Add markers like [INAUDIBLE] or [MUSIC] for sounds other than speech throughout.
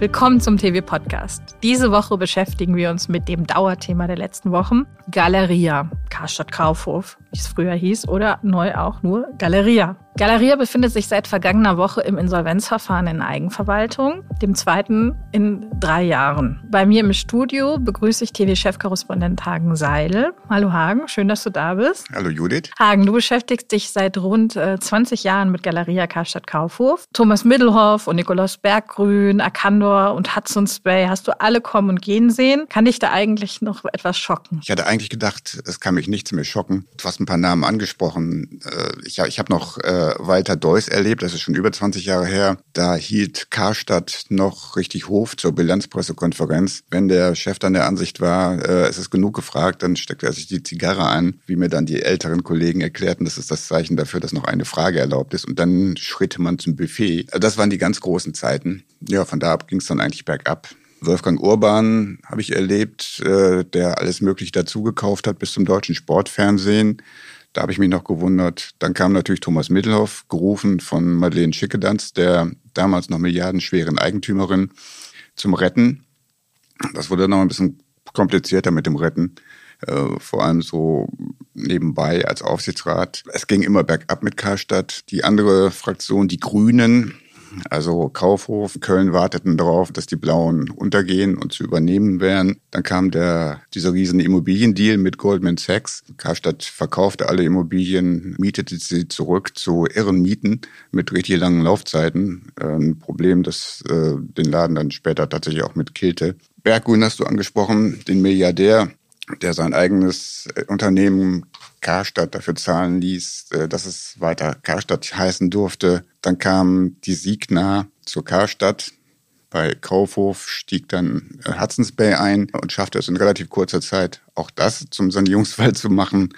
Willkommen zum TV Podcast. Diese Woche beschäftigen wir uns mit dem Dauerthema der letzten Wochen, Galeria, Karstadt Kaufhof, wie es früher hieß, oder neu auch nur Galeria. Galeria befindet sich seit vergangener Woche im Insolvenzverfahren in Eigenverwaltung, dem zweiten in drei Jahren. Bei mir im Studio begrüße ich TV-Chefkorrespondent Hagen Seidel. Hallo Hagen, schön, dass du da bist. Hallo Judith. Hagen, du beschäftigst dich seit rund äh, 20 Jahren mit Galeria Karstadt Kaufhof. Thomas Middelhoff und Nikolaus Berggrün, Arkandor und Hudson's Bay hast du alle kommen und gehen sehen. Kann dich da eigentlich noch etwas schocken? Ich hatte eigentlich gedacht, es kann mich nichts mehr schocken. Du hast ein paar Namen angesprochen. Äh, ich, ich habe noch Walter Deuss erlebt, das ist schon über 20 Jahre her. Da hielt Karstadt noch richtig Hof zur Bilanzpressekonferenz. Wenn der Chef dann der Ansicht war, äh, es ist genug gefragt, dann steckte er sich die Zigarre ein, wie mir dann die älteren Kollegen erklärten, das ist das Zeichen dafür, dass noch eine Frage erlaubt ist. Und dann schritt man zum Buffet. Das waren die ganz großen Zeiten. Ja, von da ab ging es dann eigentlich bergab. Wolfgang Urban habe ich erlebt, äh, der alles Mögliche dazugekauft hat bis zum deutschen Sportfernsehen. Da habe ich mich noch gewundert. Dann kam natürlich Thomas Mittelhoff, gerufen von Madeleine Schickedanz, der damals noch milliardenschweren Eigentümerin, zum Retten. Das wurde noch ein bisschen komplizierter mit dem Retten. Äh, vor allem so nebenbei als Aufsichtsrat. Es ging immer bergab mit Karstadt. Die andere Fraktion, die Grünen, also Kaufhof, Köln warteten darauf, dass die Blauen untergehen und zu übernehmen wären. Dann kam der, dieser riesen Immobiliendeal mit Goldman Sachs. Karstadt verkaufte alle Immobilien, mietete sie zurück zu irren Mieten mit richtig langen Laufzeiten. Ein Problem, das äh, den Laden dann später tatsächlich auch mit killte. Berggrün hast du angesprochen, den Milliardär, der sein eigenes äh, Unternehmen Karstadt dafür zahlen ließ, äh, dass es weiter Karstadt heißen durfte. Dann kam die Signa zur Karstadt. Bei Kaufhof stieg dann äh, Hudson's Bay ein und schaffte es in relativ kurzer Zeit, auch das zum Sanierungsfall zu machen.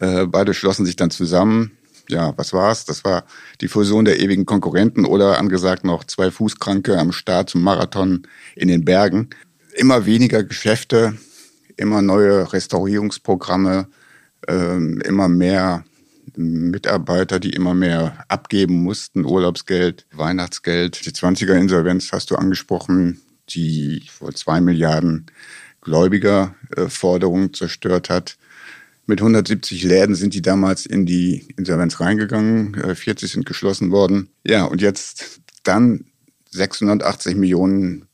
Beide schlossen sich dann zusammen. Ja, was war's? Das war die Fusion der ewigen Konkurrenten oder angesagt noch zwei Fußkranke am Start zum Marathon in den Bergen. Immer weniger Geschäfte, immer neue Restaurierungsprogramme, ähm, immer mehr Mitarbeiter, die immer mehr abgeben mussten, Urlaubsgeld, Weihnachtsgeld. Die 20er-Insolvenz hast du angesprochen, die vor zwei Milliarden Gläubigerforderungen äh, zerstört hat. Mit 170 Läden sind die damals in die Insolvenz reingegangen, 40 äh, sind geschlossen worden. Ja, und jetzt dann 680 Millionen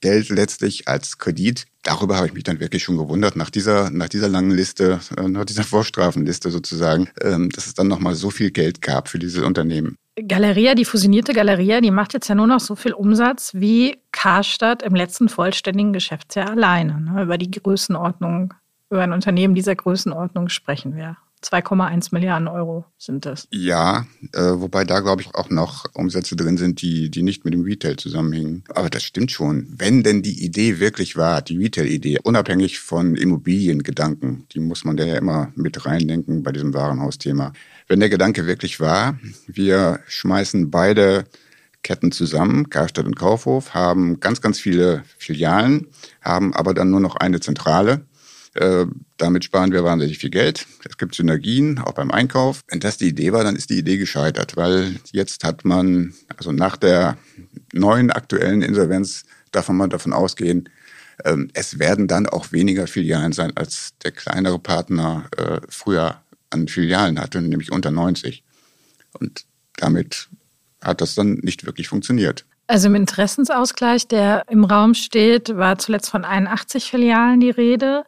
Steuergeld letztlich als Kredit darüber habe ich mich dann wirklich schon gewundert, nach dieser, nach dieser langen Liste, äh, nach dieser Vorstrafenliste sozusagen, ähm, dass es dann nochmal so viel Geld gab für diese Unternehmen. Galeria, die fusionierte Galeria, die macht jetzt ja nur noch so viel Umsatz wie Karstadt im letzten vollständigen Geschäftsjahr alleine. Ne? Über die Größenordnung, über ein Unternehmen dieser Größenordnung sprechen wir. 2,1 Milliarden Euro sind das. Ja, äh, wobei da glaube ich auch noch Umsätze drin sind, die, die nicht mit dem Retail zusammenhängen. Aber das stimmt schon. Wenn denn die Idee wirklich war, die Retail-Idee, unabhängig von Immobiliengedanken, die muss man da ja immer mit reindenken bei diesem Warenhausthema. Wenn der Gedanke wirklich war, wir schmeißen beide Ketten zusammen, Karstadt und Kaufhof, haben ganz, ganz viele Filialen, haben aber dann nur noch eine Zentrale damit sparen wir wahnsinnig viel Geld. Es gibt Synergien, auch beim Einkauf. Wenn das die Idee war, dann ist die Idee gescheitert, weil jetzt hat man, also nach der neuen aktuellen Insolvenz darf man davon ausgehen, ähm, es werden dann auch weniger Filialen sein, als der kleinere Partner äh, früher an Filialen hatte, nämlich unter 90. Und damit hat das dann nicht wirklich funktioniert. Also im Interessensausgleich, der im Raum steht, war zuletzt von 81 Filialen die Rede.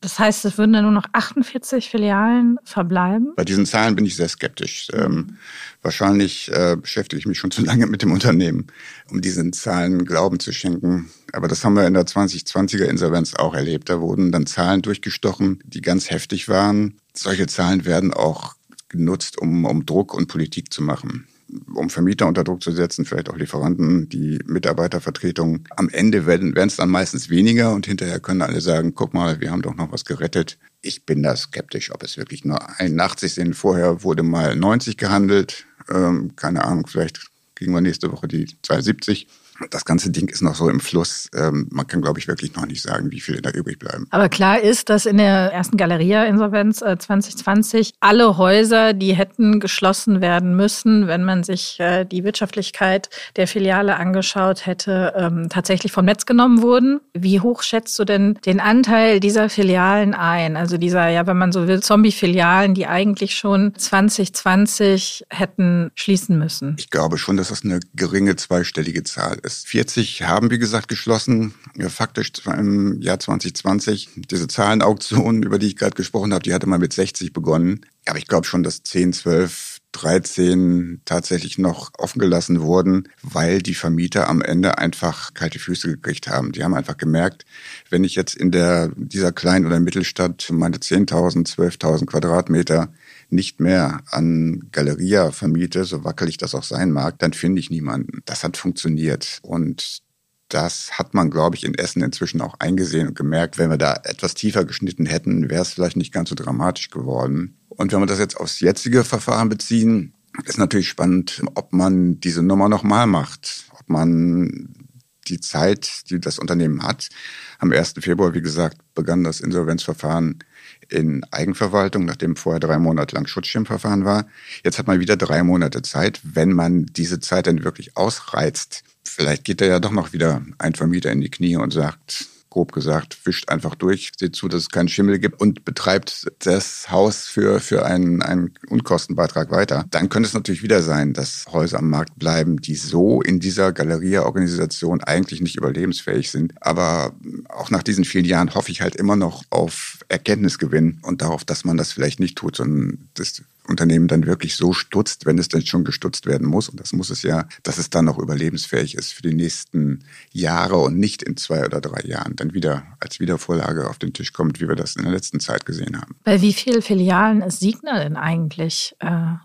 Das heißt, es würden dann nur noch 48 Filialen verbleiben? Bei diesen Zahlen bin ich sehr skeptisch. Ähm, wahrscheinlich äh, beschäftige ich mich schon zu lange mit dem Unternehmen, um diesen Zahlen Glauben zu schenken. Aber das haben wir in der 2020er Insolvenz auch erlebt. Da wurden dann Zahlen durchgestochen, die ganz heftig waren. Solche Zahlen werden auch genutzt, um, um Druck und Politik zu machen um Vermieter unter Druck zu setzen, vielleicht auch Lieferanten, die Mitarbeitervertretung. Am Ende werden es dann meistens weniger und hinterher können alle sagen, guck mal, wir haben doch noch was gerettet. Ich bin da skeptisch, ob es wirklich nur 81 sind. Vorher wurde mal 90 gehandelt. Ähm, keine Ahnung, vielleicht kriegen wir nächste Woche die 72. Das ganze Ding ist noch so im Fluss. Ähm, man kann, glaube ich, wirklich noch nicht sagen, wie viele da übrig bleiben. Aber klar ist, dass in der ersten Galeria-Insolvenz äh, 2020 alle Häuser, die hätten geschlossen werden müssen, wenn man sich äh, die Wirtschaftlichkeit der Filiale angeschaut hätte, ähm, tatsächlich vom Netz genommen wurden. Wie hoch schätzt du denn den Anteil dieser Filialen ein? Also dieser, ja, wenn man so will, Zombie-Filialen, die eigentlich schon 2020 hätten schließen müssen? Ich glaube schon, dass das eine geringe zweistellige Zahl ist. 40 haben, wie gesagt, geschlossen. Faktisch im Jahr 2020. Diese Zahlenauktion, über die ich gerade gesprochen habe, die hatte mal mit 60 begonnen. Aber ich glaube schon, dass 10, 12 13 tatsächlich noch offen gelassen wurden, weil die Vermieter am Ende einfach kalte Füße gekriegt haben. Die haben einfach gemerkt, wenn ich jetzt in der, dieser kleinen oder Mittelstadt meine 10.000, 12.000 Quadratmeter nicht mehr an Galeria vermiete, so wackelig das auch sein mag, dann finde ich niemanden. Das hat funktioniert. Und das hat man, glaube ich, in Essen inzwischen auch eingesehen und gemerkt, wenn wir da etwas tiefer geschnitten hätten, wäre es vielleicht nicht ganz so dramatisch geworden. Und wenn wir das jetzt aufs jetzige Verfahren beziehen, ist natürlich spannend, ob man diese Nummer nochmal macht, ob man die Zeit, die das Unternehmen hat. Am 1. Februar, wie gesagt, begann das Insolvenzverfahren in Eigenverwaltung, nachdem vorher drei Monate lang Schutzschirmverfahren war. Jetzt hat man wieder drei Monate Zeit, wenn man diese Zeit dann wirklich ausreizt. Vielleicht geht da ja doch noch wieder ein Vermieter in die Knie und sagt, grob gesagt, wischt einfach durch, sieht zu, dass es keinen Schimmel gibt und betreibt das Haus für, für einen, einen Unkostenbeitrag weiter. Dann könnte es natürlich wieder sein, dass Häuser am Markt bleiben, die so in dieser Galeria-Organisation eigentlich nicht überlebensfähig sind. Aber auch nach diesen vielen Jahren hoffe ich halt immer noch auf Erkenntnisgewinn und darauf, dass man das vielleicht nicht tut, sondern das Unternehmen dann wirklich so stutzt, wenn es denn schon gestutzt werden muss, und das muss es ja, dass es dann noch überlebensfähig ist für die nächsten Jahre und nicht in zwei oder drei Jahren dann wieder als Wiedervorlage auf den Tisch kommt, wie wir das in der letzten Zeit gesehen haben. Bei wie vielen Filialen ist Signa denn eigentlich? Äh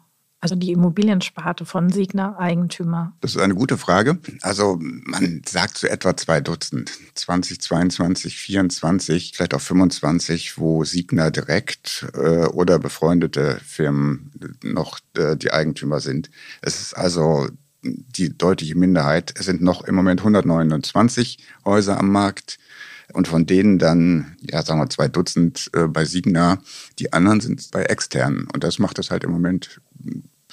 also die Immobiliensparte von Signa Eigentümer? Das ist eine gute Frage. Also man sagt so etwa zwei Dutzend, 20, 22, 24, vielleicht auch 25, wo Signa direkt äh, oder befreundete Firmen noch äh, die Eigentümer sind. Es ist also die deutliche Minderheit. Es sind noch im Moment 129 Häuser am Markt. Und von denen dann, ja, sagen wir zwei Dutzend äh, bei Signa. Die anderen sind bei externen. Und das macht es halt im Moment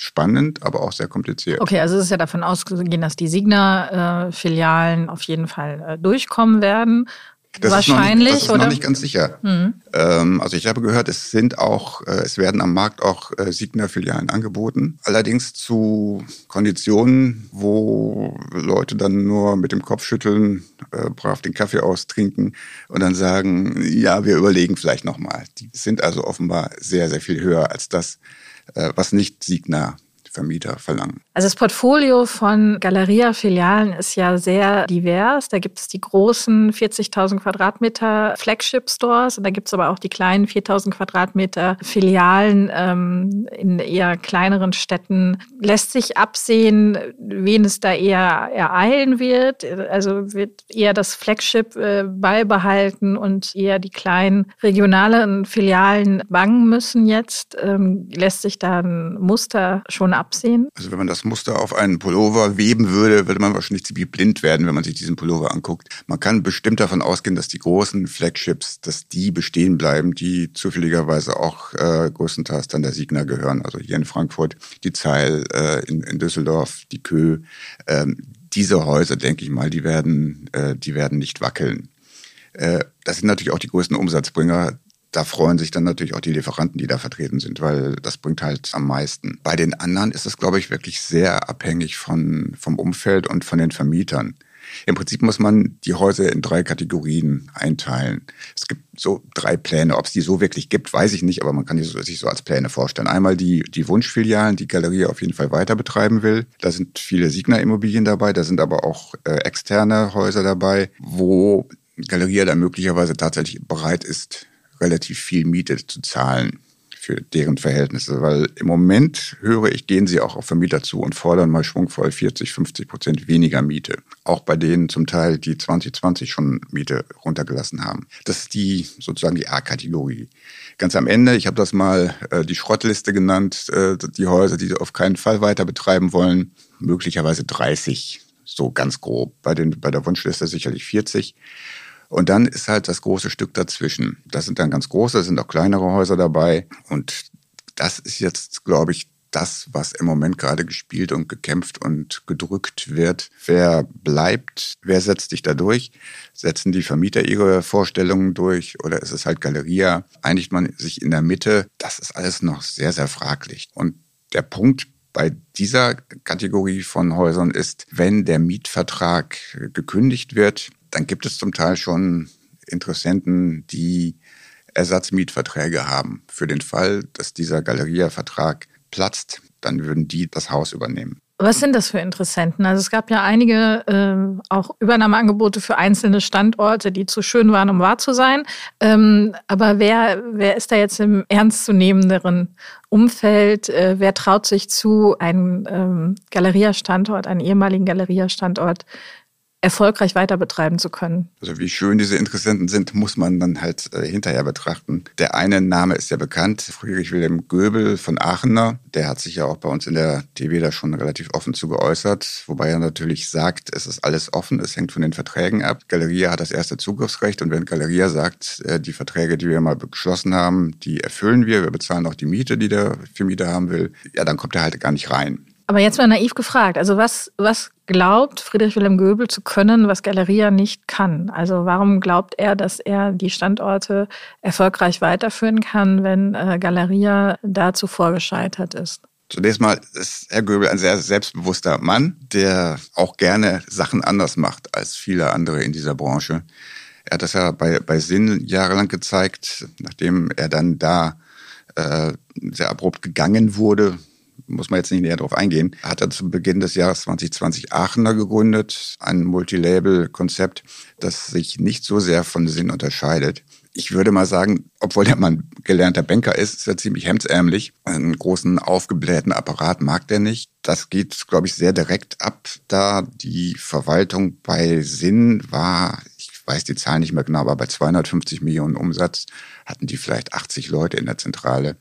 spannend, aber auch sehr kompliziert. Okay, also es ist ja davon ausgehen, dass die Signa-Filialen auf jeden Fall äh, durchkommen werden. Das Wahrscheinlich, ist noch nicht, das ist oder? noch nicht ganz sicher. Mhm. Ähm, also ich habe gehört, es sind auch, äh, es werden am Markt auch äh, Signa-Filialen angeboten. Allerdings zu Konditionen, wo Leute dann nur mit dem Kopf schütteln, brav den Kaffee austrinken und dann sagen, ja, wir überlegen vielleicht nochmal. Die sind also offenbar sehr, sehr viel höher als das, was nicht Signa Vermieter verlangen. Also das Portfolio von Galeria-Filialen ist ja sehr divers. Da gibt es die großen 40.000 Quadratmeter Flagship-Stores und da gibt es aber auch die kleinen 4.000 Quadratmeter Filialen ähm, in eher kleineren Städten. Lässt sich absehen, wen es da eher ereilen wird? Also wird eher das Flagship äh, beibehalten und eher die kleinen regionalen Filialen bangen müssen jetzt? Ähm, lässt sich da ein Muster schon absehen? Also wenn man das Muster auf einen Pullover weben würde, würde man wahrscheinlich ziemlich blind werden, wenn man sich diesen Pullover anguckt. Man kann bestimmt davon ausgehen, dass die großen Flagships, dass die bestehen bleiben, die zufälligerweise auch äh, größtenteils dann der Signa gehören. Also hier in Frankfurt die Zeil, äh, in, in Düsseldorf die Kö. Ähm, diese Häuser, denke ich mal, die werden, äh, die werden nicht wackeln. Äh, das sind natürlich auch die größten Umsatzbringer da freuen sich dann natürlich auch die Lieferanten, die da vertreten sind, weil das bringt halt am meisten. Bei den anderen ist es, glaube ich, wirklich sehr abhängig von, vom Umfeld und von den Vermietern. Im Prinzip muss man die Häuser in drei Kategorien einteilen. Es gibt so drei Pläne. Ob es die so wirklich gibt, weiß ich nicht, aber man kann die sich so als Pläne vorstellen. Einmal die, die Wunschfilialen, die Galerie auf jeden Fall weiter betreiben will. Da sind viele Signa-Immobilien dabei, da sind aber auch äh, externe Häuser dabei, wo Galeria da möglicherweise tatsächlich bereit ist, relativ viel Miete zu zahlen für deren Verhältnisse, weil im Moment höre ich, gehen sie auch auf Vermieter zu und fordern mal schwungvoll 40, 50 Prozent weniger Miete. Auch bei denen zum Teil, die 2020 schon Miete runtergelassen haben. Das ist die sozusagen die A-Kategorie. Ganz am Ende, ich habe das mal äh, die Schrottliste genannt, äh, die Häuser, die auf keinen Fall weiter betreiben wollen, möglicherweise 30 So ganz grob. Bei, den, bei der Wunschliste sicherlich 40. Und dann ist halt das große Stück dazwischen. Das sind dann ganz große, sind auch kleinere Häuser dabei. Und das ist jetzt, glaube ich, das, was im Moment gerade gespielt und gekämpft und gedrückt wird. Wer bleibt? Wer setzt sich da durch? Setzen die Vermieter ihre Vorstellungen durch oder ist es halt Galeria? Einigt man sich in der Mitte? Das ist alles noch sehr, sehr fraglich. Und der Punkt bei dieser Kategorie von Häusern ist, wenn der Mietvertrag gekündigt wird, dann gibt es zum Teil schon Interessenten, die Ersatzmietverträge haben. Für den Fall, dass dieser Galeria-Vertrag platzt, dann würden die das Haus übernehmen. Was sind das für Interessenten? Also es gab ja einige äh, auch Übernahmeangebote für einzelne Standorte, die zu schön waren, um wahr zu sein. Ähm, aber wer, wer ist da jetzt im ernstzunehmenderen Umfeld? Äh, wer traut sich zu, einen ähm, Galeria-Standort, einen ehemaligen Galeria-Standort erfolgreich weiter betreiben zu können. Also wie schön diese Interessenten sind, muss man dann halt äh, hinterher betrachten. Der eine Name ist ja bekannt, Friedrich Wilhelm Göbel von Aachener. Der hat sich ja auch bei uns in der TV da schon relativ offen zu geäußert, wobei er natürlich sagt, es ist alles offen, es hängt von den Verträgen ab. Galeria hat das erste Zugriffsrecht und wenn Galeria sagt, äh, die Verträge, die wir mal beschlossen haben, die erfüllen wir, wir bezahlen auch die Miete, die der Vermieter haben will, ja, dann kommt er halt gar nicht rein. Aber jetzt mal naiv gefragt, also was, was glaubt Friedrich Wilhelm Göbel zu können, was Galeria nicht kann? Also warum glaubt er, dass er die Standorte erfolgreich weiterführen kann, wenn äh, Galeria da zuvor gescheitert ist? Zunächst mal ist Herr Göbel ein sehr selbstbewusster Mann, der auch gerne Sachen anders macht als viele andere in dieser Branche. Er hat das ja bei, bei Sinn jahrelang gezeigt, nachdem er dann da äh, sehr abrupt gegangen wurde, muss man jetzt nicht näher darauf eingehen, hat er zu Beginn des Jahres 2020 Aachener gegründet, ein Multilabel-Konzept, das sich nicht so sehr von Sinn unterscheidet. Ich würde mal sagen, obwohl der Mann gelernter Banker ist, ist er ziemlich hemdsärmlich. Einen großen aufgeblähten Apparat mag der nicht. Das geht, glaube ich, sehr direkt ab, da die Verwaltung bei Sinn war, ich weiß die Zahl nicht mehr genau, aber bei 250 Millionen Umsatz hatten die vielleicht 80 Leute in der Zentrale.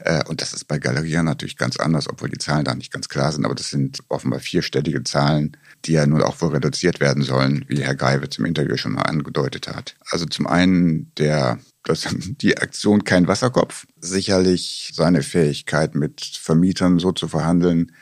Äh, und das ist bei Galeria natürlich ganz anders, obwohl die Zahlen da nicht ganz klar sind. Aber das sind offenbar vierstellige Zahlen, die ja nun auch wohl reduziert werden sollen, wie Herr Geiwitz im Interview schon mal angedeutet hat. Also zum einen der das, [LAUGHS] die Aktion kein Wasserkopf. Sicherlich seine Fähigkeit mit Vermietern so zu verhandeln,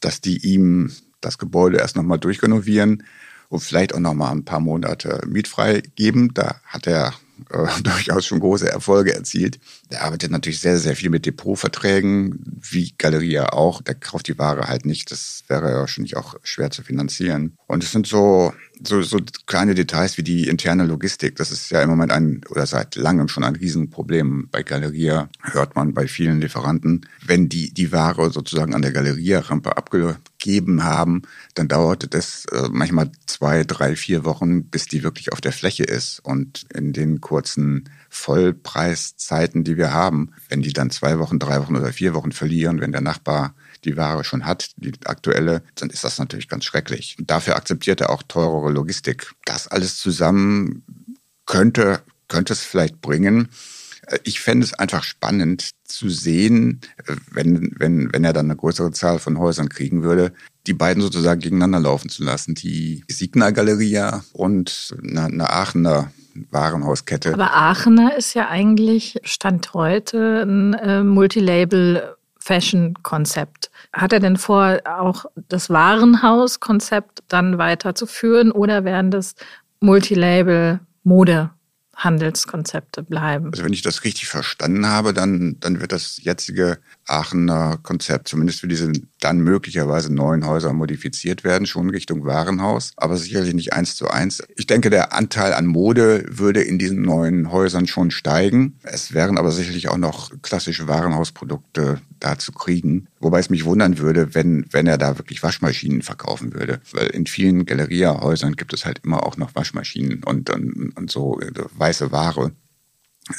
dass die ihm das Gebäude erst nochmal durchrenovieren und vielleicht auch nochmal ein paar Monate mietfrei geben. Da hat er äh, [LAUGHS] durchaus schon große Erfolge erzielt. Der arbeitet natürlich sehr, sehr viel mit Depotverträgen, wie Galeria auch. Der kauft die Ware halt nicht. Das wäre ja wahrscheinlich auch schwer zu finanzieren. Und es sind so, so, so kleine Details wie die interne Logistik. Das ist ja im Moment ein, oder seit langem schon ein Riesenproblem. Bei Galeria hört man bei vielen Lieferanten, wenn die, die Ware sozusagen an der Galeria-Rampe abgegeben haben, dann dauert es äh, manchmal zwei, drei, vier Wochen, bis die wirklich auf der Fläche ist. Und in den kurzen Vollpreiszeiten, die wir haben, wenn die dann zwei Wochen, drei Wochen oder vier Wochen verlieren, wenn der Nachbar die Ware schon hat, die aktuelle, dann ist das natürlich ganz schrecklich. Und dafür akzeptiert er auch teurere Logistik. Das alles zusammen könnte, könnte es vielleicht bringen. Ich fände es einfach spannend zu sehen, wenn, wenn, wenn er dann eine größere Zahl von Häusern kriegen würde, die beiden sozusagen gegeneinander laufen zu lassen. Die Signa Galeria und eine, eine Aachener Warenhauskette. Aber Aachener ist ja eigentlich Stand heute ein äh, Multilabel Fashion-Konzept. Hat er denn vor, auch das Warenhaus-Konzept dann weiterzuführen oder werden das Multilabel Mode Handelskonzepte bleiben. Also wenn ich das richtig verstanden habe, dann, dann wird das jetzige Aachener Konzept zumindest für diese dann möglicherweise neuen Häuser modifiziert werden, schon Richtung Warenhaus, aber sicherlich nicht eins zu eins. Ich denke, der Anteil an Mode würde in diesen neuen Häusern schon steigen. Es wären aber sicherlich auch noch klassische Warenhausprodukte da zu kriegen. Wobei es mich wundern würde, wenn, wenn er da wirklich Waschmaschinen verkaufen würde. Weil in vielen Galeria-Häusern gibt es halt immer auch noch Waschmaschinen und, und, und so äh, weiße Ware.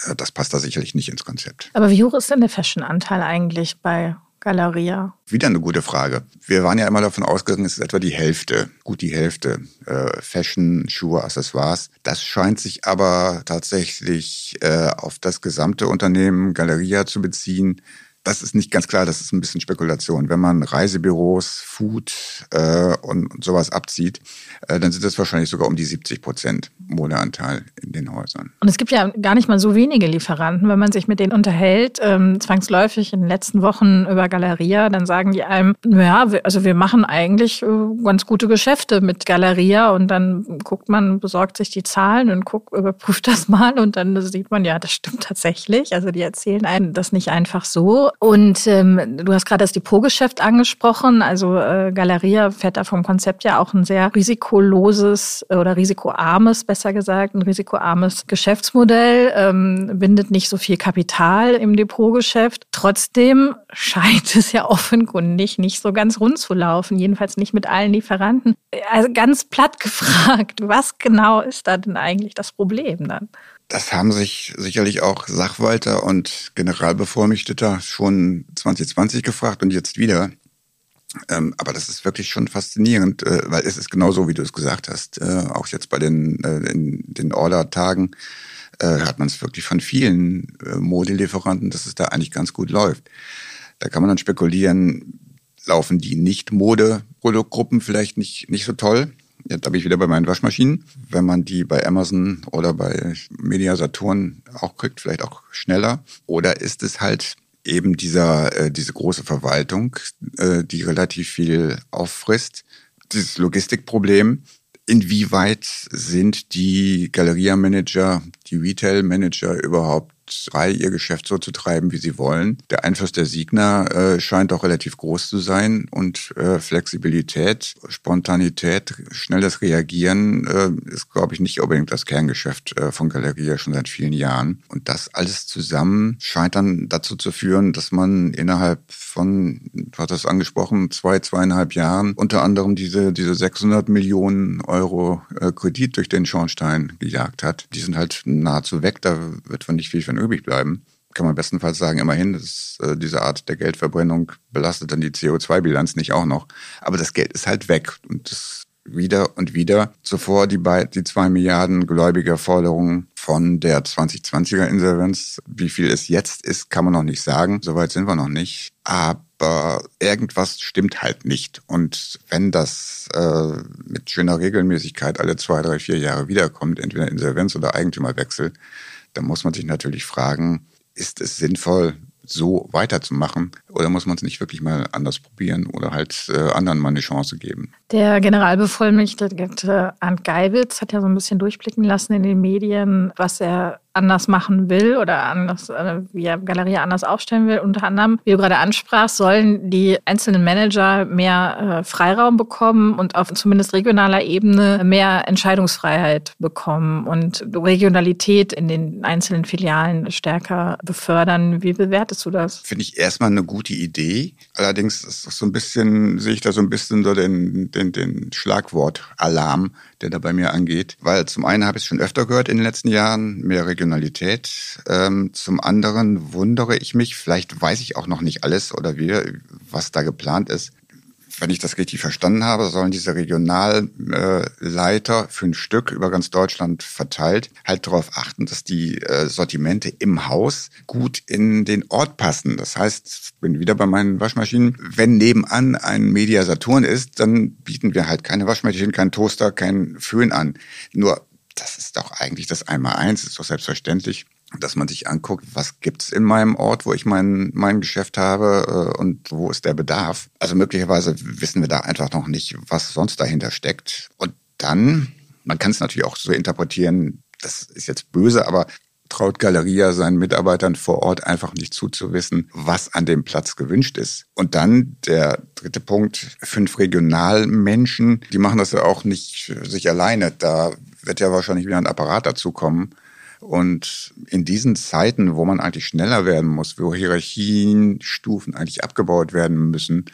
Äh, das passt da sicherlich nicht ins Konzept. Aber wie hoch ist denn der Fashion-Anteil eigentlich bei Galeria? Wieder eine gute Frage. Wir waren ja immer davon ausgegangen, es ist etwa die Hälfte, gut die Hälfte. Äh, Fashion, Schuhe, Accessoires. Das scheint sich aber tatsächlich äh, auf das gesamte Unternehmen Galeria zu beziehen das ist nicht ganz klar, das ist ein bisschen Spekulation. Wenn man Reisebüros, Food äh, und, und sowas abzieht, äh, dann sind das wahrscheinlich sogar um die 70 Prozent Modeanteil in den Häusern. Und es gibt ja gar nicht mal so wenige Lieferanten. Wenn man sich mit denen unterhält, ähm, zwangsläufig in den letzten Wochen über Galeria, dann sagen die einem, naja, also wir machen eigentlich äh, ganz gute Geschäfte mit Galeria und dann guckt man, besorgt sich die Zahlen und guckt, überprüft das [LAUGHS] mal und dann sieht man, ja, das stimmt tatsächlich. Also die erzählen einem das nicht einfach so. Und ähm, du hast gerade das Depotgeschäft angesprochen. Also äh, Galeria fährt da vom Konzept ja auch ein sehr risikoloses oder risikoarmes, besser gesagt, ein risikoarmes Geschäftsmodell, ähm, bindet nicht so viel Kapital im Depotgeschäft. Trotzdem scheint es ja offenkundig nicht so ganz rund zu laufen, jedenfalls nicht mit allen Lieferanten. Also ganz platt gefragt, was genau ist da denn eigentlich das Problem dann? Das haben sich sicherlich auch Sachwalter und Generalbevollmächtigter schon 2020 gefragt und jetzt wieder. Ähm, aber das ist wirklich schon faszinierend, äh, weil es ist genau so, wie du es gesagt hast. Äh, auch jetzt bei den, äh, in, den Order-Tagen äh, hat man es wirklich von vielen äh, Modelieferanten, dass es da eigentlich ganz gut läuft. Da kann man dann spekulieren, laufen die Nicht-Mode-Produktgruppen vielleicht nicht, nicht so toll Jetzt habe ich wieder bei meinen Waschmaschinen. Wenn man die bei Amazon oder bei Media Saturn auch kriegt, vielleicht auch schneller. Oder ist es halt eben dieser, äh, diese große Verwaltung, äh, die relativ viel auffrisst, dieses Logistikproblem. Inwieweit sind die Galeria-Manager, die Retail-Manager überhaupt frei, ihr Geschäft so zu treiben, wie sie wollen. Der Einfluss der Signer äh, scheint auch relativ groß zu sein und äh, Flexibilität, Spontanität, schnelles Reagieren äh, ist, glaube ich, nicht unbedingt das Kerngeschäft äh, von Galeria schon seit vielen Jahren. Und das alles zusammen scheint dann dazu zu führen, dass man innerhalb von, du hast das angesprochen, zwei, zweieinhalb Jahren unter anderem diese, diese 600 Millionen Euro äh, Kredit durch den Schornstein gejagt hat. Die sind halt nahezu weg, da wird von nicht viel von übrig bleiben. Kann man bestenfalls sagen, immerhin, dass, äh, diese Art der Geldverbrennung belastet dann die CO2-Bilanz nicht auch noch. Aber das Geld ist halt weg und das wieder und wieder. Zuvor die, die zwei Milliarden Gläubigerforderungen von der 2020er Insolvenz. Wie viel es jetzt ist, kann man noch nicht sagen. Soweit sind wir noch nicht. Aber irgendwas stimmt halt nicht. Und wenn das äh, mit schöner Regelmäßigkeit alle zwei, drei, vier Jahre wiederkommt, entweder Insolvenz oder Eigentümerwechsel, dann muss man sich natürlich fragen, ist es sinnvoll, so weiterzumachen? Oder muss man es nicht wirklich mal anders probieren oder halt äh, anderen mal eine Chance geben? Der Generalbevollmächtigte Arndt Geibitz hat ja so ein bisschen durchblicken lassen in den Medien, was er anders machen will oder anders, äh, wie er Galerie anders aufstellen will. Unter anderem, wie du gerade ansprachst, sollen die einzelnen Manager mehr äh, Freiraum bekommen und auf zumindest regionaler Ebene mehr Entscheidungsfreiheit bekommen und Regionalität in den einzelnen Filialen stärker befördern. Wie bewertest du das? Finde ich erstmal eine gute Idee. Allerdings ist das so ein bisschen, sehe ich da so ein bisschen so den, den, den Schlagwort Alarm der da bei mir angeht. Weil zum einen habe ich es schon öfter gehört in den letzten Jahren, mehr Regionalität. Ähm, zum anderen wundere ich mich, vielleicht weiß ich auch noch nicht alles oder wie, was da geplant ist wenn ich das richtig verstanden habe, sollen diese Regionalleiter fünf Stück über ganz Deutschland verteilt halt darauf achten, dass die äh, Sortimente im Haus gut in den Ort passen. Das heißt, bin wieder bei meinen Waschmaschinen, wenn nebenan ein Media Saturn ist, dann bieten wir halt keine Waschmaschine, keinen Toaster, keinen Föhn an. Nur das ist doch eigentlich das Einmal-Eins, ist doch selbstverständlich dass man sich anguckt, was gibt's in meinem Ort, wo ich mein, mein Geschäft habe äh, und wo ist der Bedarf. Also möglicherweise wissen wir da einfach noch nicht, was sonst dahinter steckt. Und dann, man kann es natürlich auch so interpretieren, das ist jetzt böse, aber traut Galeria seinen Mitarbeitern vor Ort einfach nicht zuzuwissen, was an dem Platz gewünscht ist. Und dann der dritte Punkt, fünf Regionalmenschen, die machen das ja auch nicht sich alleine. Da wird ja wahrscheinlich wieder ein Apparat dazukommen und in diesen Zeiten, wo man eigentlich schneller werden muss, wo Hierarchienstufen eigentlich abgebaut werden müssen,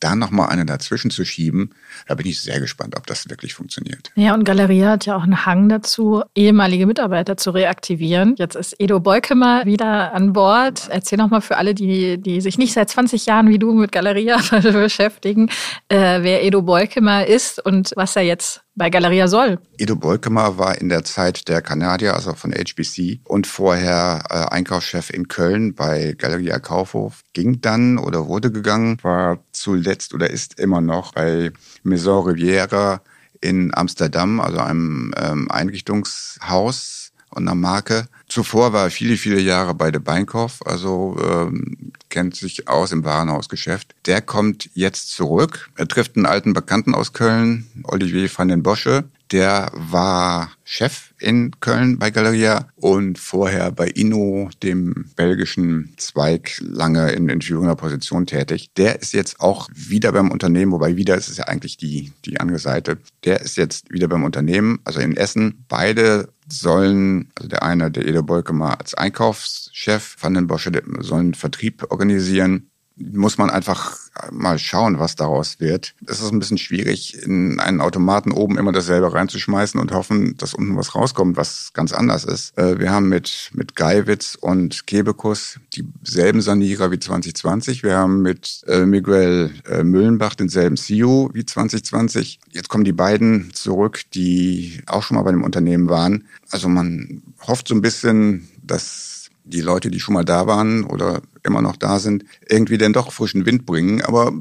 da nochmal eine dazwischen zu schieben, da bin ich sehr gespannt, ob das wirklich funktioniert. Ja, und Galeria hat ja auch einen Hang dazu, ehemalige Mitarbeiter zu reaktivieren. Jetzt ist Edo Beukemer wieder an Bord. Erzähl nochmal für alle, die, die sich nicht seit 20 Jahren wie du mit Galeria [LAUGHS] beschäftigen, äh, wer Edo Beukemer ist und was er jetzt bei Galeria Soll. Edo Bolkemer war in der Zeit der Kanadier, also von HBC, und vorher äh, Einkaufschef in Köln bei Galeria Kaufhof. Ging dann oder wurde gegangen, war zuletzt oder ist immer noch bei Maison Riviera in Amsterdam, also einem ähm, Einrichtungshaus und einer Marke. Zuvor war er viele, viele Jahre bei der Beinkoff, also ähm, kennt sich aus im Warenhausgeschäft. Der kommt jetzt zurück. Er trifft einen alten Bekannten aus Köln, Olivier van den Bosche. Der war Chef in Köln bei Galeria und vorher bei Inno, dem belgischen Zweig, lange in, in führender Position tätig. Der ist jetzt auch wieder beim Unternehmen, wobei wieder ist es ja eigentlich die, die andere Seite. Der ist jetzt wieder beim Unternehmen, also in Essen. Beide sollen, also der eine, der Edo Bolkemer als Einkaufschef, Van den Bosche, sollen Vertrieb organisieren muss man einfach mal schauen, was daraus wird. Es ist ein bisschen schwierig, in einen Automaten oben immer dasselbe reinzuschmeißen und hoffen, dass unten was rauskommt, was ganz anders ist. Äh, wir haben mit, mit Geiwitz und Kebekus dieselben Sanierer wie 2020. Wir haben mit äh, Miguel äh, Müllenbach denselben CEO wie 2020. Jetzt kommen die beiden zurück, die auch schon mal bei dem Unternehmen waren. Also man hofft so ein bisschen, dass die Leute, die schon mal da waren oder immer noch da sind, irgendwie dann doch frischen Wind bringen. Aber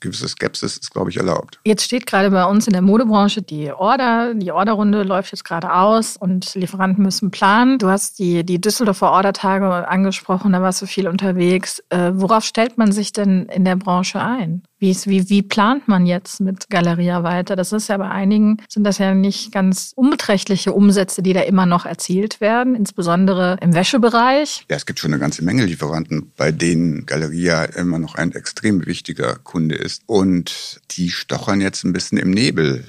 gewisse Skepsis ist, glaube ich, erlaubt. Jetzt steht gerade bei uns in der Modebranche die Order. Die Orderrunde läuft jetzt gerade aus und Lieferanten müssen planen. Du hast die, die Düsseldorfer Ordertage angesprochen, da warst du viel unterwegs. Äh, worauf stellt man sich denn in der Branche ein? Wie, ist, wie, wie plant man jetzt mit Galeria weiter? Das ist ja bei einigen, sind das ja nicht ganz unbeträchtliche Umsätze, die da immer noch erzielt werden, insbesondere im Wäschebereich. Ja, es gibt schon eine ganze Menge Lieferanten, bei denen Galeria immer noch ein extrem wichtiger Kunde ist. Und die stochern jetzt ein bisschen im Nebel,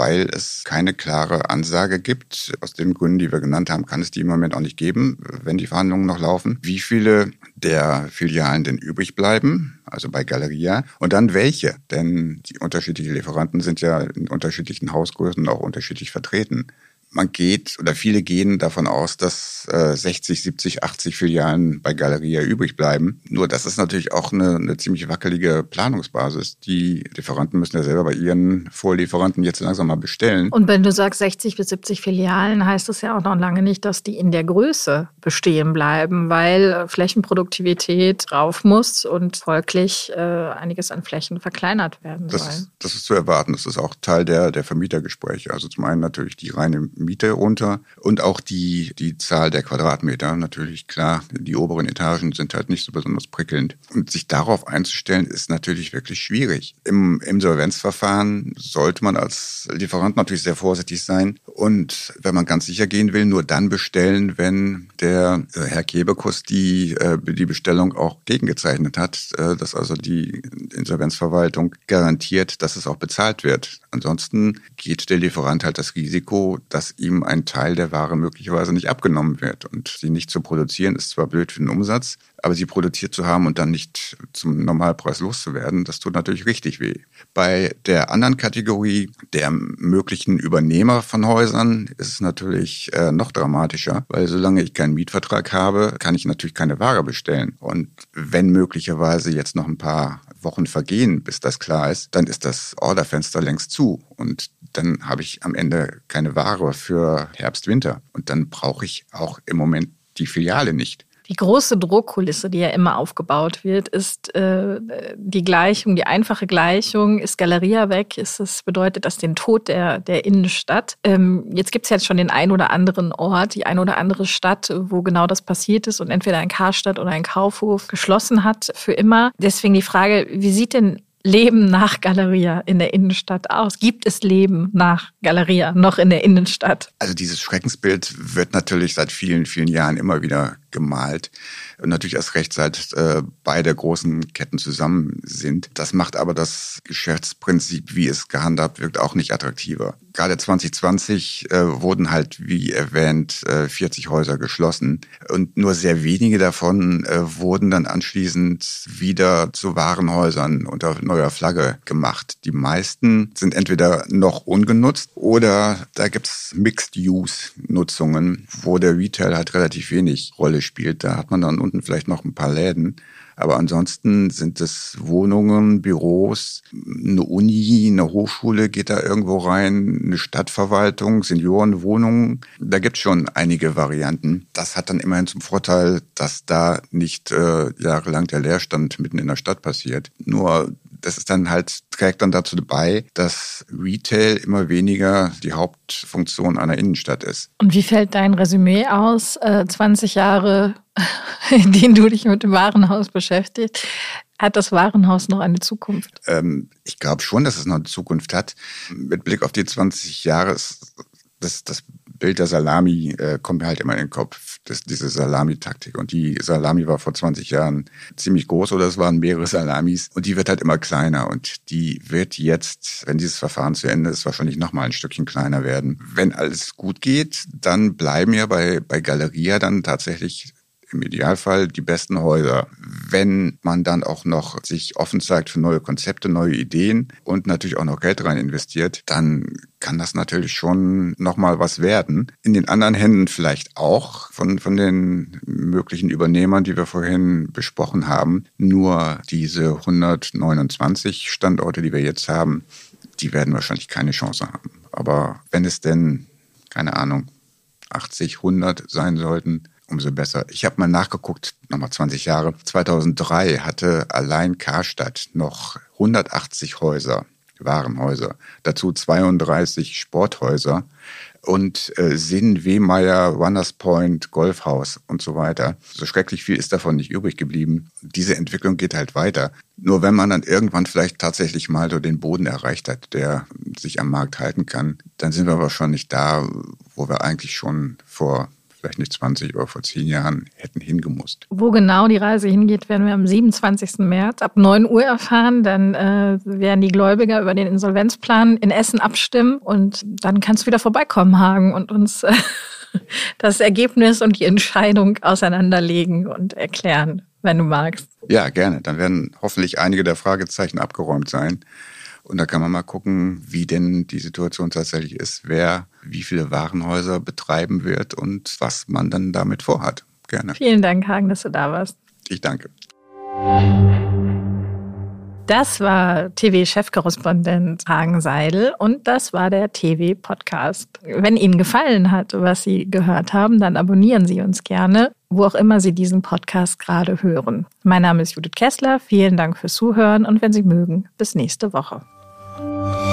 weil es keine klare Ansage gibt. Aus den Gründen, die wir genannt haben, kann es die im Moment auch nicht geben, wenn die Verhandlungen noch laufen. Wie viele der Filialen denn übrig bleiben, also bei Galeria, und dann welche, denn die unterschiedlichen Lieferanten sind ja in unterschiedlichen Hausgrößen auch unterschiedlich vertreten man geht oder viele gehen davon aus, dass äh, 60, 70, 80 Filialen bei Galeria übrig bleiben. Nur das ist natürlich auch eine, eine ziemlich wackelige Planungsbasis. Die Lieferanten müssen ja selber bei ihren Vorlieferanten jetzt langsam mal bestellen. Und wenn du sagst 60 bis 70 Filialen, heißt das ja auch noch lange nicht, dass die in der Größe bestehen bleiben, weil äh, Flächenproduktivität drauf muss und folglich äh, einiges an Flächen verkleinert werden das soll. Ist, das ist zu erwarten. Das ist auch Teil der, der Vermietergespräche. Also zum einen natürlich die reine Miete runter und auch die, die Zahl der Quadratmeter. Natürlich klar, die oberen Etagen sind halt nicht so besonders prickelnd. Und sich darauf einzustellen, ist natürlich wirklich schwierig. Im Insolvenzverfahren sollte man als Lieferant natürlich sehr vorsichtig sein und wenn man ganz sicher gehen will, nur dann bestellen, wenn der äh, Herr Kebekus die, äh, die Bestellung auch gegengezeichnet hat, äh, dass also die Insolvenzverwaltung garantiert, dass es auch bezahlt wird. Ansonsten geht der Lieferant halt das Risiko, dass ihm ein Teil der Ware möglicherweise nicht abgenommen wird. Und sie nicht zu produzieren, ist zwar blöd für den Umsatz, aber sie produziert zu haben und dann nicht zum Normalpreis loszuwerden, das tut natürlich richtig weh. Bei der anderen Kategorie der möglichen Übernehmer von Häusern ist es natürlich äh, noch dramatischer, weil solange ich keinen Mietvertrag habe, kann ich natürlich keine Ware bestellen. Und wenn möglicherweise jetzt noch ein paar Wochen vergehen, bis das klar ist, dann ist das Orderfenster längst zu und dann habe ich am Ende keine Ware für Herbst, Winter und dann brauche ich auch im Moment die Filiale nicht. Die große Druckkulisse, die ja immer aufgebaut wird, ist äh, die Gleichung, die einfache Gleichung, ist Galeria weg, ist das bedeutet das den Tod der, der Innenstadt. Ähm, jetzt gibt es jetzt schon den ein oder anderen Ort, die ein oder andere Stadt, wo genau das passiert ist und entweder ein Karstadt oder ein Kaufhof geschlossen hat für immer. Deswegen die Frage, wie sieht denn Leben nach Galeria in der Innenstadt aus? Gibt es Leben nach Galeria noch in der Innenstadt? Also dieses Schreckensbild wird natürlich seit vielen, vielen Jahren immer wieder gemalt. Und natürlich erst recht seit äh, beide großen Ketten zusammen sind. Das macht aber das Geschäftsprinzip, wie es gehandhabt wirkt, auch nicht attraktiver. Gerade 2020 äh, wurden halt, wie erwähnt, äh, 40 Häuser geschlossen. Und nur sehr wenige davon äh, wurden dann anschließend wieder zu Warenhäusern unter neuer Flagge gemacht. Die meisten sind entweder noch ungenutzt oder da gibt's Mixed-Use-Nutzungen, wo der Retail halt relativ wenig Rolle spielt. Da hat man dann unten vielleicht noch ein paar Läden, Aber ansonsten sind es Wohnungen, Büros, eine Uni, eine Hochschule geht da irgendwo rein, eine Stadtverwaltung, Seniorenwohnungen. Da gibt es schon einige Varianten. Das hat dann immerhin zum Vorteil, dass da nicht äh, jahrelang der Leerstand mitten in der Stadt passiert. Nur das ist dann halt, trägt dann dazu bei, dass Retail immer weniger die Hauptfunktion einer Innenstadt ist. Und wie fällt dein Resümee aus? 20 äh, Jahre, in denen du dich mit dem Warenhaus beschäftigst. Hat das Warenhaus noch eine Zukunft? Ähm, ich glaube schon, dass es noch eine Zukunft hat. Mit Blick auf die 20 Jahre ist das, das Bild der Salami äh, kommt mir halt immer in den Kopf, das, diese Salami-Taktik. Und die Salami war vor 20 Jahren ziemlich groß oder es waren mehrere Salamis und die wird halt immer kleiner und die wird jetzt, wenn dieses Verfahren zu Ende ist, wahrscheinlich nochmal ein Stückchen kleiner werden. Wenn alles gut geht, dann bleiben ja bei, bei Galeria dann tatsächlich im Idealfall die besten Häuser. Wenn man dann auch noch sich offen zeigt für neue Konzepte, neue Ideen und natürlich auch noch Geld rein investiert, dann kann das natürlich schon nochmal was werden. In den anderen Händen vielleicht auch von, von den möglichen Übernehmern, die wir vorhin besprochen haben. Nur diese 129 Standorte, die wir jetzt haben, die werden wahrscheinlich keine Chance haben. Aber wenn es denn, keine Ahnung, 80, 100 sein sollten, umso besser. Ich habe mal nachgeguckt, nochmal 20 Jahre. 2003 hatte allein Karstadt noch 180 Häuser, Warenhäuser, dazu 32 Sporthäuser und äh, Sinn, Wehmeier, Runners Point, Golfhaus und so weiter. So schrecklich viel ist davon nicht übrig geblieben. Diese Entwicklung geht halt weiter. Nur wenn man dann irgendwann vielleicht tatsächlich mal so den Boden erreicht hat, der sich am Markt halten kann, dann sind wir wahrscheinlich da, wo wir eigentlich schon vor vielleicht nicht 20, aber vor zehn Jahren hätten hingemusst. Wo genau die Reise hingeht, werden wir am 27. März ab 9 Uhr erfahren. Dann äh, werden die Gläubiger über den Insolvenzplan in Essen abstimmen und dann kannst du wieder vorbeikommen, Hagen, und uns äh, [LAUGHS] das Ergebnis und die Entscheidung auseinanderlegen und erklären, wenn du magst. Ja, gerne. Dann werden hoffentlich einige der Fragezeichen abgeräumt sein. Und da kann man mal gucken, wie denn die Situation tatsächlich ist, wer wie viele Warenhäuser betreiben wird und was man dann damit vorhat. Gerne. Vielen Dank, Hagen, dass du da warst. Ich danke. Das war TV-Chefkorrespondent Hagen Seidel und das war der TV-Podcast. Wenn Ihnen gefallen hat, was Sie gehört haben, dann abonnieren Sie uns gerne, wo auch immer Sie diesen Podcast gerade hören. Mein Name ist Judith Kessler. Vielen Dank fürs Zuhören und wenn Sie mögen, bis nächste Woche. 아!